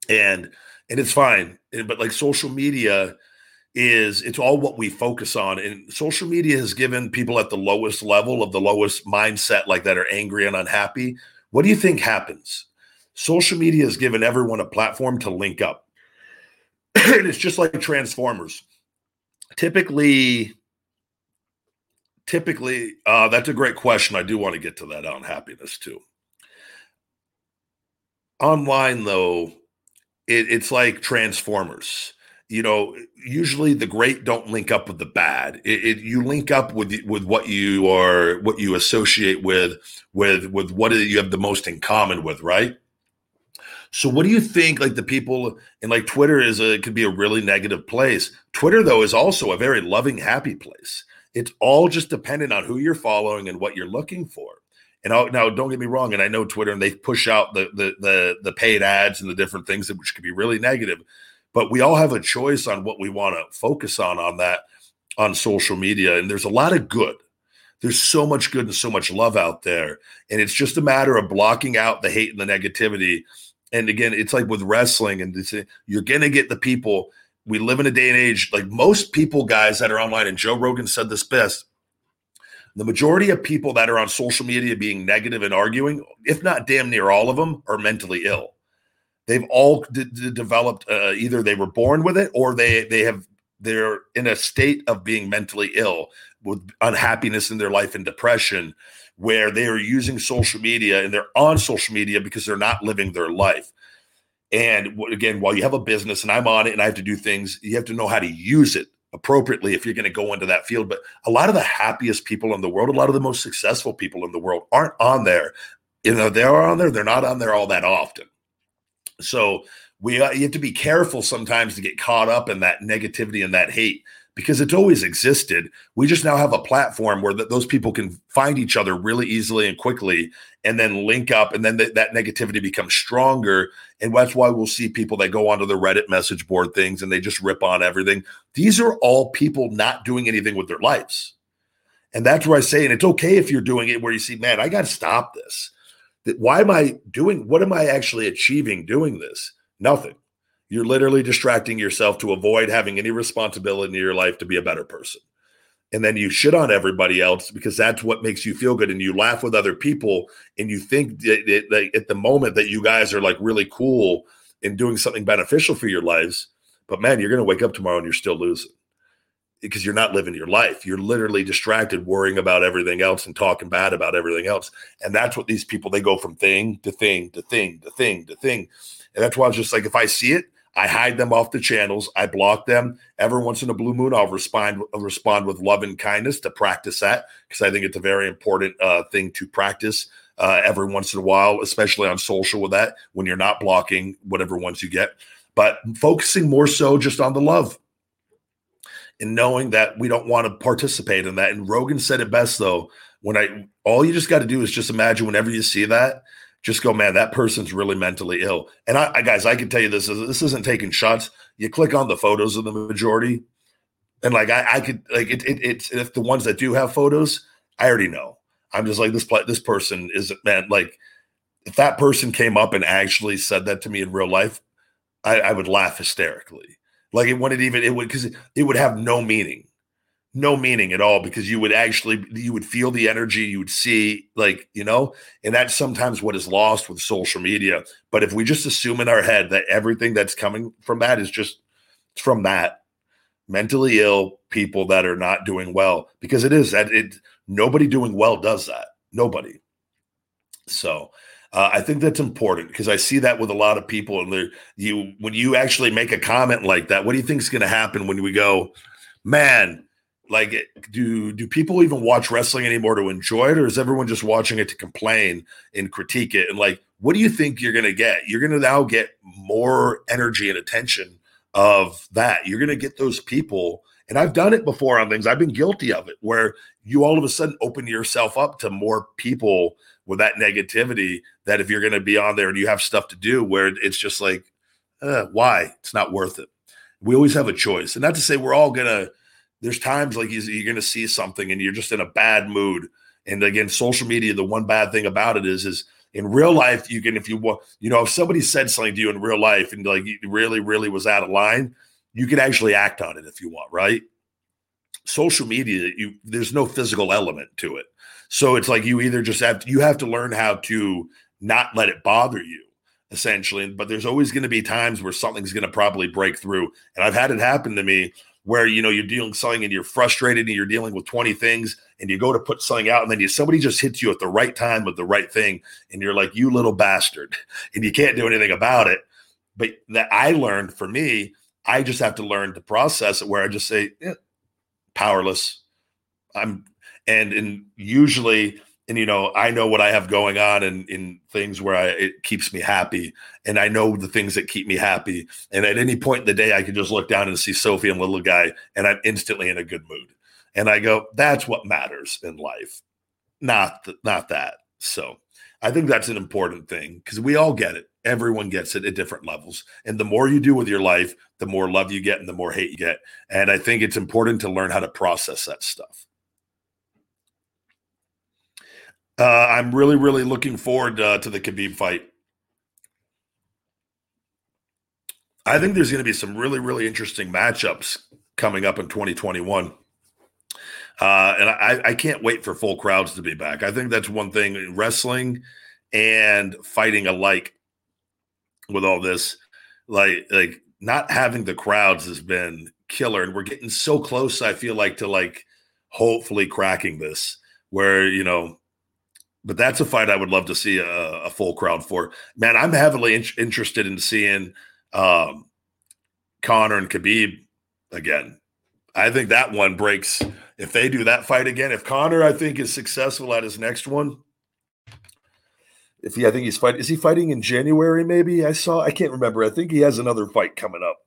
and and it's fine. But like social media is it's all what we focus on and social media has given people at the lowest level of the lowest mindset like that are angry and unhappy. What do you think happens? Social media has given everyone a platform to link up and it's just like transformers typically typically uh, that's a great question i do want to get to that unhappiness too online though it, it's like transformers you know, usually the great don't link up with the bad. It, it, you link up with with what you are, what you associate with, with with what you have the most in common with, right? So, what do you think? Like the people and like Twitter is a could be a really negative place. Twitter though is also a very loving, happy place. It's all just dependent on who you're following and what you're looking for. And I'll, now, don't get me wrong, and I know Twitter and they push out the the the, the paid ads and the different things which could be really negative but we all have a choice on what we want to focus on on that on social media and there's a lot of good there's so much good and so much love out there and it's just a matter of blocking out the hate and the negativity and again it's like with wrestling and you're gonna get the people we live in a day and age like most people guys that are online and joe rogan said this best the majority of people that are on social media being negative and arguing if not damn near all of them are mentally ill. They've all d- d- developed uh, either they were born with it or they they have they're in a state of being mentally ill with unhappiness in their life and depression where they are using social media and they're on social media because they're not living their life. And again while you have a business and i'm on it and i have to do things you have to know how to use it appropriately if you're going to go into that field. But a lot of the happiest people in the world a lot of the most successful people in the world aren't on there. You know they're on there they're not on there all that often. So we uh, you have to be careful sometimes to get caught up in that negativity and that hate because it's always existed. We just now have a platform where th- those people can find each other really easily and quickly and then link up and then th- that negativity becomes stronger and that's why we'll see people that go onto the Reddit message board things and they just rip on everything. These are all people not doing anything with their lives. And that's where I say and it's okay if you're doing it where you see man, I got to stop this that why am I doing what am I actually achieving doing this? Nothing. You're literally distracting yourself to avoid having any responsibility in your life to be a better person. And then you shit on everybody else because that's what makes you feel good. And you laugh with other people and you think that, that at the moment that you guys are like really cool and doing something beneficial for your lives. But man, you're going to wake up tomorrow and you're still losing because you're not living your life. You're literally distracted worrying about everything else and talking bad about everything else. And that's what these people they go from thing to thing to thing to thing to thing. And that's why I was just like, if I see it, I hide them off the channels. I block them. Every once in a blue moon, I'll respond I'll respond with love and kindness to practice that because I think it's a very important uh, thing to practice uh, every once in a while, especially on social with that when you're not blocking whatever ones you get, but focusing more so just on the love and knowing that we don't want to participate in that. And Rogan said it best though. When I all you just got to do is just imagine whenever you see that, just go, man, that person's really mentally ill. And I, I guys, I can tell you this: is this isn't taking shots. You click on the photos of the majority, and like I, I could like it, it, it's if the ones that do have photos, I already know. I'm just like this. This person is man. Like if that person came up and actually said that to me in real life, I, I would laugh hysterically like it wouldn't even it would because it, it would have no meaning, no meaning at all because you would actually you would feel the energy, you would see like you know, and that's sometimes what is lost with social media. But if we just assume in our head that everything that's coming from that is just from that mentally ill people that are not doing well because it is that it nobody doing well does that nobody so uh, I think that's important because I see that with a lot of people. And you, when you actually make a comment like that, what do you think is going to happen when we go, man? Like, do do people even watch wrestling anymore to enjoy it, or is everyone just watching it to complain and critique it? And like, what do you think you're going to get? You're going to now get more energy and attention of that. You're going to get those people and I've done it before on things. I've been guilty of it where you all of a sudden open yourself up to more people with that negativity that if you're going to be on there and you have stuff to do where it's just like uh, why it's not worth it we always have a choice and not to say we're all gonna there's times like you're gonna see something and you're just in a bad mood and again social media the one bad thing about it is is in real life, you can, if you want, you know, if somebody said something to you in real life and like really, really was out of line, you can actually act on it if you want, right? Social media, you there's no physical element to it. So it's like you either just have to, you have to learn how to not let it bother you essentially. But there's always going to be times where something's going to probably break through. And I've had it happen to me where you know you're dealing something and you're frustrated and you're dealing with 20 things and you go to put something out and then you somebody just hits you at the right time with the right thing and you're like you little bastard and you can't do anything about it. But that i learned for me i just have to learn to process it where i just say powerless. I'm and and usually and you know i know what i have going on and in things where i it keeps me happy and i know the things that keep me happy and at any point in the day i can just look down and see sophie and little guy and i'm instantly in a good mood. And i go that's what matters in life not th- not that. So i think that's an important thing because we all get it. Everyone gets it at different levels and the more you do with your life the more love you get and the more hate you get. And i think it's important to learn how to process that stuff Uh, I'm really, really looking forward uh, to the Khabib fight. I think there's going to be some really, really interesting matchups coming up in 2021. Uh, and I, I, can't wait for full crowds to be back. I think that's one thing wrestling and fighting alike with all this. Like, like not having the crowds has been killer. And we're getting so close, I feel like, to like hopefully cracking this where, you know, but that's a fight I would love to see a, a full crowd for. Man, I'm heavily in- interested in seeing um, Conor and Khabib again. I think that one breaks if they do that fight again. If Conor, I think, is successful at his next one. If he, I think he's fighting. Is he fighting in January? Maybe I saw. I can't remember. I think he has another fight coming up.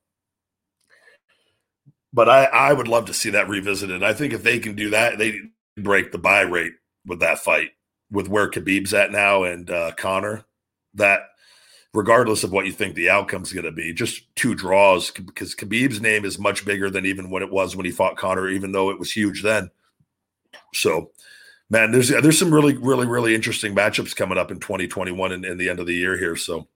But I, I would love to see that revisited. I think if they can do that, they break the buy rate with that fight with where Khabib's at now and uh, Conor, that regardless of what you think the outcome's going to be, just two draws because Khabib's name is much bigger than even what it was when he fought Conor, even though it was huge then. So, man, there's there's some really really really interesting matchups coming up in 2021 and, in the end of the year here. So,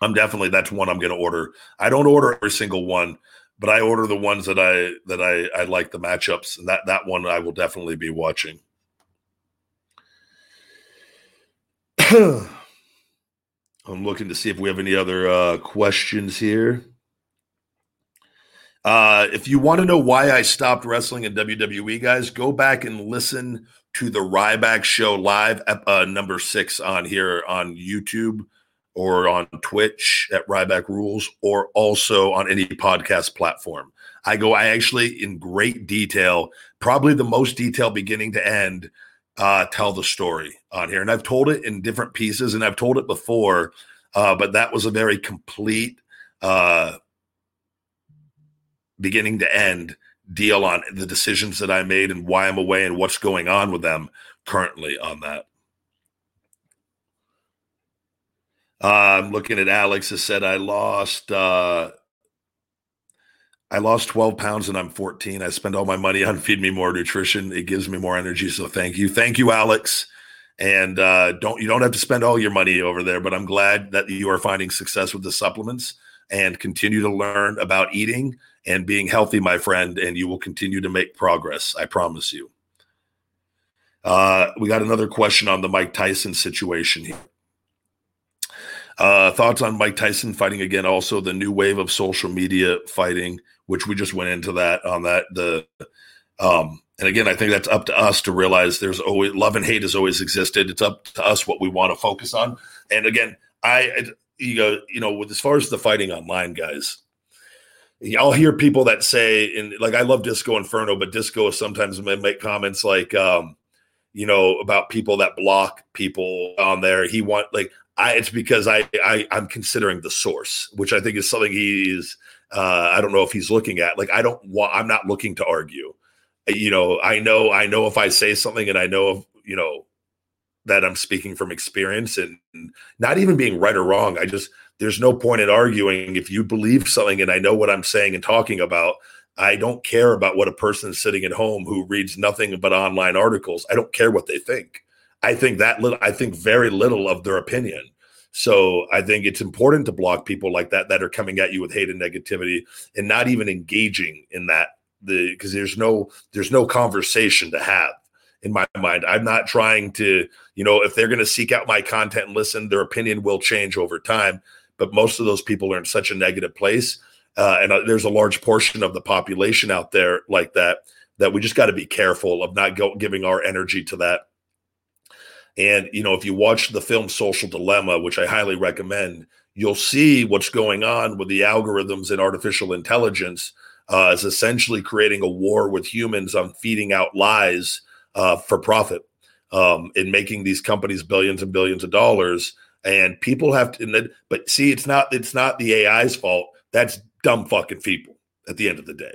I'm definitely that's one I'm going to order. I don't order every single one, but I order the ones that I that I I like the matchups, and that that one I will definitely be watching. I'm looking to see if we have any other uh, questions here. Uh, if you want to know why I stopped wrestling in WWE, guys, go back and listen to the Ryback Show live, uh, number six on here on YouTube or on Twitch at Ryback Rules, or also on any podcast platform. I go, I actually, in great detail, probably the most detail beginning to end, uh, tell the story on here. And I've told it in different pieces and I've told it before, uh, but that was a very complete uh, beginning to end deal on the decisions that I made and why I'm away and what's going on with them currently on that. Uh, I'm looking at Alex has said I lost uh, I lost 12 pounds and I'm 14. I spend all my money on Feed Me More Nutrition. It gives me more energy. So thank you. Thank you, Alex. And uh, don't you don't have to spend all your money over there, but I'm glad that you are finding success with the supplements and continue to learn about eating and being healthy, my friend, and you will continue to make progress. I promise you. Uh, we got another question on the Mike Tyson situation here. Uh, thoughts on Mike Tyson fighting again? Also, the new wave of social media fighting which we just went into that on that the um and again i think that's up to us to realize there's always love and hate has always existed it's up to us what we want to focus on and again i you go you know with as far as the fighting online guys I'll hear people that say, and like I love Disco Inferno, but Disco sometimes make comments like, um, you know, about people that block people on there. He want like I, it's because I, I I'm considering the source, which I think is something he's uh, I don't know if he's looking at. Like, I don't want, I'm not looking to argue. You know, I know, I know if I say something and I know, if, you know, that I'm speaking from experience and not even being right or wrong. I just, there's no point in arguing if you believe something and I know what I'm saying and talking about. I don't care about what a person is sitting at home who reads nothing but online articles. I don't care what they think. I think that little, I think very little of their opinion. So I think it's important to block people like that that are coming at you with hate and negativity and not even engaging in that the because there's no there's no conversation to have in my mind. I'm not trying to, you know, if they're going to seek out my content and listen, their opinion will change over time. But most of those people are in such a negative place. Uh, and uh, there's a large portion of the population out there like that, that we just got to be careful of not go, giving our energy to that. And, you know, if you watch the film Social Dilemma, which I highly recommend, you'll see what's going on with the algorithms and artificial intelligence uh, is essentially creating a war with humans on feeding out lies uh, for profit um, in making these companies billions and billions of dollars. And people have to, but see, it's not it's not the AI's fault. That's dumb fucking people at the end of the day.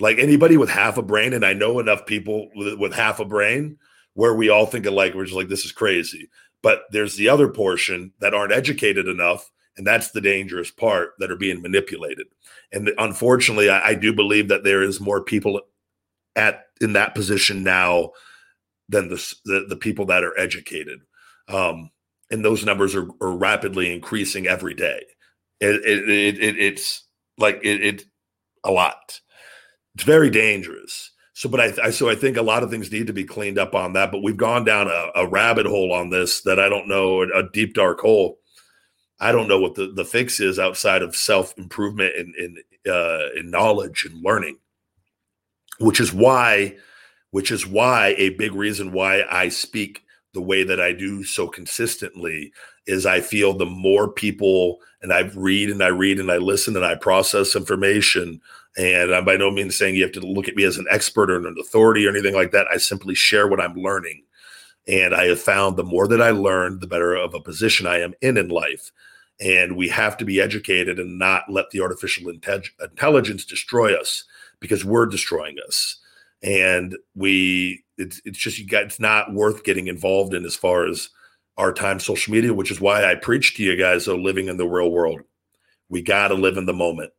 Like anybody with half a brain, and I know enough people with, with half a brain where we all think alike. We're just like, this is crazy. But there's the other portion that aren't educated enough and that's the dangerous part that are being manipulated and unfortunately I, I, do believe that there is more people at in that position now than the, the, the people that are educated. Um, and those numbers are, are, rapidly increasing every day. It, it, it, it it's like it, it, a lot. It's very dangerous. So, but I, I, so I think a lot of things need to be cleaned up on that. But we've gone down a, a rabbit hole on this that I don't know, a deep dark hole. I don't know what the, the fix is outside of self improvement and, and, uh, and knowledge and learning, which is why which is why a big reason why I speak the way that I do so consistently is I feel the more people and I read and I read and I listen and I process information. And I'm by no means saying you have to look at me as an expert or an authority or anything like that. I simply share what I'm learning. And I have found the more that I learn, the better of a position I am in in life. And we have to be educated and not let the artificial intelligence destroy us because we're destroying us and we it's it's just you got it's not worth getting involved in as far as our time social media, which is why I preach to you guys of living in the real world. We got to live in the moment.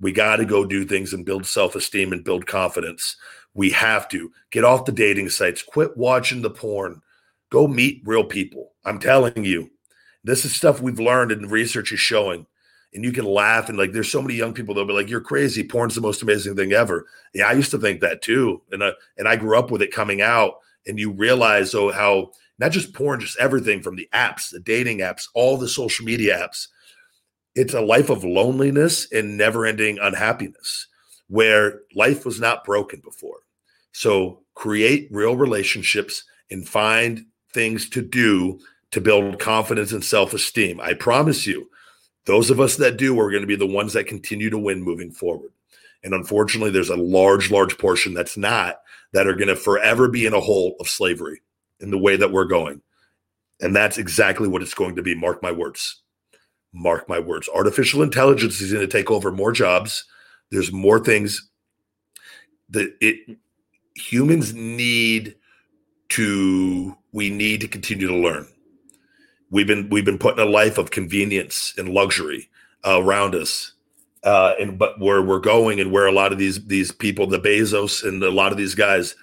We got to go do things and build self esteem and build confidence. We have to get off the dating sites, quit watching the porn, go meet real people. I'm telling you, this is stuff we've learned and research is showing and you can laugh and like there's so many young people they'll be like you're crazy. Porn's the most amazing thing ever. Yeah i used to think that too and uh, and i grew up with it coming out and you realize oh how not just porn just everything from the apps the dating apps all the social media apps it's a life of loneliness and never ending unhappiness where life was not broken before. So create real relationships and find things to do to build confidence and self-esteem. I promise you those of us that do are going to be the ones that continue to win moving forward. And unfortunately, there's a large, large portion that's not that are going to forever be in a hole of slavery in the way that we're going. And that's exactly what it's going to be. Mark my words. Mark my words. Artificial intelligence is going to take over more jobs. There's more things that it humans need to we need to continue to learn we've been we've been put in a life of convenience and luxury uh, around us uh, and but where we're going and where a lot of these these people the bezos and a lot of these guys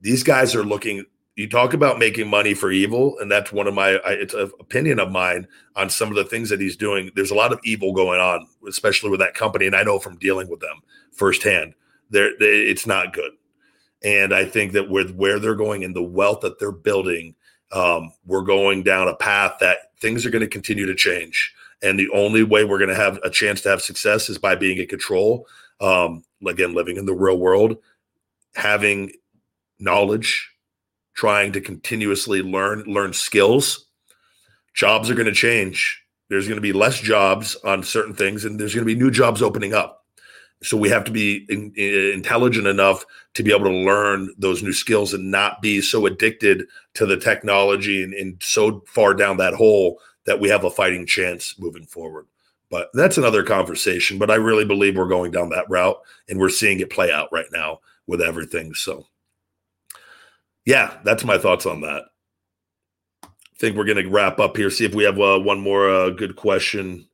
these guys are looking you talk about making money for evil and that's one of my I, it's an opinion of mine on some of the things that he's doing. There's a lot of evil going on especially with that company and i know from dealing with them firsthand. There it's not good. And i think that with where they're going and the wealth that they're building um, we're going down a path that things are going to continue to change. And the only way we're going to have a chance to have success is by being in control. Um, again, living in the real world, having knowledge, trying to continuously learn, learn skills. Jobs are going to change. There's going to be less jobs on certain things, and there's going to be new jobs opening up. So we have to be in, in, intelligent enough to be able to learn those new skills and not be so addicted to the technology and, and so far down that hole that we have a fighting chance moving forward. But that's another conversation. But I really believe we're going down that route and we're seeing it play out right now with everything. So, yeah, that's my thoughts on that. I think we're going to wrap up here. See if we have uh, one more uh, good question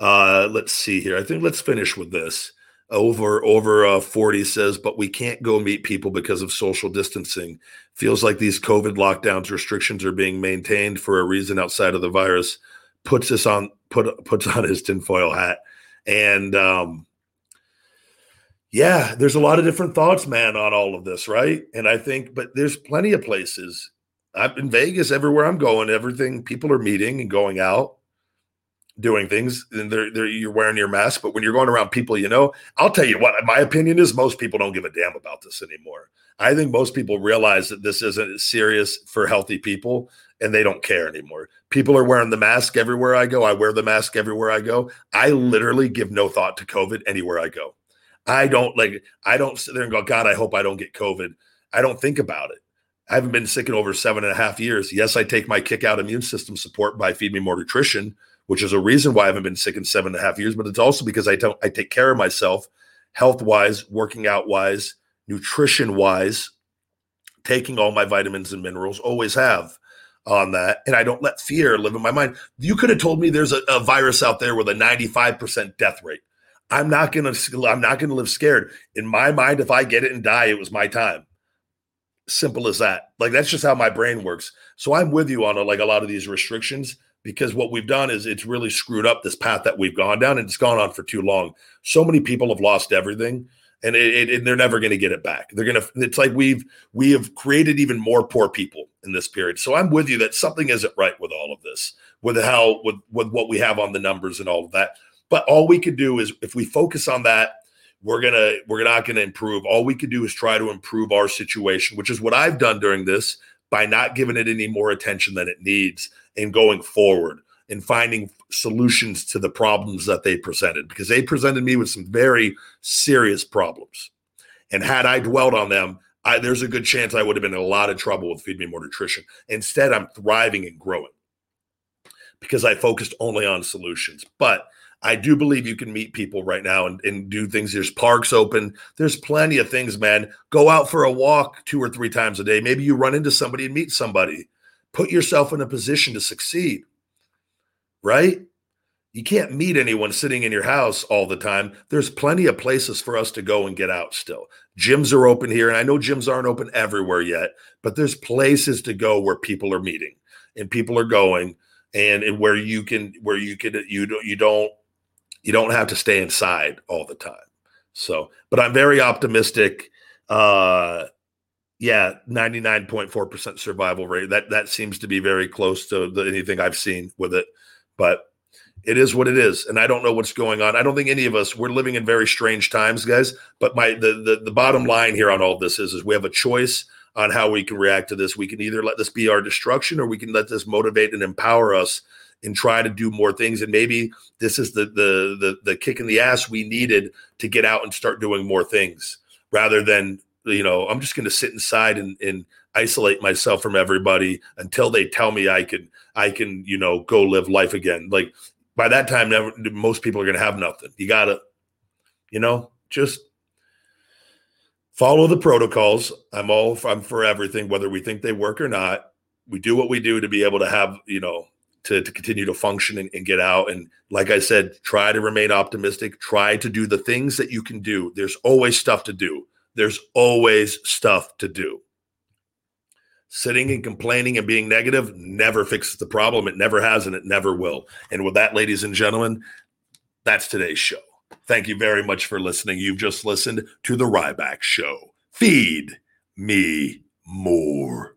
uh, let's see here. I think let's finish with this. over over uh, 40 says but we can't go meet people because of social distancing. Feels like these covid lockdowns restrictions are being maintained for a reason outside of the virus. Puts this on put puts on his tinfoil hat. And um yeah there's a lot of different thoughts man on all of this right? And i think but there's plenty of places. I'm in vegas everywhere i'm going everything people are meeting and going out doing things and they're, they're, you're wearing your mask. But when you're going around people you know i'll tell you what my opinion is most people don't give a damn about this anymore. I think most people realize that this isn't serious for healthy people and they don't care anymore. People are wearing the mask everywhere i go. I wear the mask everywhere i go. I literally give no thought to covid anywhere i go. I don't like i don't sit there and go god i hope i don't get covid. I don't think about it. I haven't been sick in over seven and a half years. Yes, I take my kick out immune system support by Feed Me More Nutrition, which is a reason why I haven't been sick in seven and a half years. But it's also because I don't I take care of myself, health wise, working out wise, nutrition wise, taking all my vitamins and minerals. Always have on that, and I don't let fear live in my mind. You could have told me there's a, a virus out there with a 95% death rate. I'm not gonna I'm not gonna live scared. In my mind, if I get it and die, it was my time. Simple as that. Like that's just how my brain works. So I'm with you on a, like a lot of these restrictions because what we've done is it's really screwed up this path that we've gone down and it's gone on for too long. So many people have lost everything and it, it, they're never going to get it back. They're going to, it's like we've, we have created even more poor people in this period. So I'm with you that something isn't right with all of this, with how, with, with what we have on the numbers and all of that. But all we could do is if we focus on that, we're gonna we're not gonna improve. All we could do is try to improve our situation, which is what I've done during this by not giving it any more attention than it needs and going forward and finding solutions to the problems that they presented because they presented me with some very serious problems. And had I dwelt on them, I, there's a good chance I would have been in a lot of trouble with Feed Me More Nutrition. Instead, I'm thriving and growing because I focused only on solutions. But I do believe you can meet people right now and, and do things. There's parks open. There's plenty of things, man. Go out for a walk two or three times a day. Maybe you run into somebody and meet somebody put yourself in a position to succeed, right? You can't meet anyone sitting in your house all the time. There's plenty of places for us to go and get out still. Gyms are open here, and I know gyms aren't open everywhere yet, but there's places to go where people are meeting and people are going and, and where you can where you can you don't you don't you don't have to stay inside all the time. So, but I'm very optimistic uh yeah, 99.4% survival rate. That that seems to be very close to the, anything I've seen with it. But it is what it is. And I don't know what's going on. I don't think any of us we're living in very strange times, guys. But my the the, the bottom line here on all this is is we have a choice on how we can react to this. We can either let this be our destruction or we can let this motivate and empower us and try to do more things. And maybe this is the the the, the kick in the ass we needed to get out and start doing more things rather than you know, I'm just going to sit inside and, and isolate myself from everybody until they tell me I can, I can, you know, go live life again. Like by that time, never, most people are going to have nothing. You got to, you know, just follow the protocols. I'm all, I'm for everything, whether we think they work or not. We do what we do to be able to have, you know, to, to continue to function and, and, get out. And like I said, try to remain optimistic. Try to do the things that you can do. There's always stuff to do there's always stuff to do. Sitting and complaining and being negative never fixes the problem. It never has and it never will. And with that, ladies and gentlemen, that's today's show. Thank you very much for listening. You've just listened to The Ryback Show. Feed me more.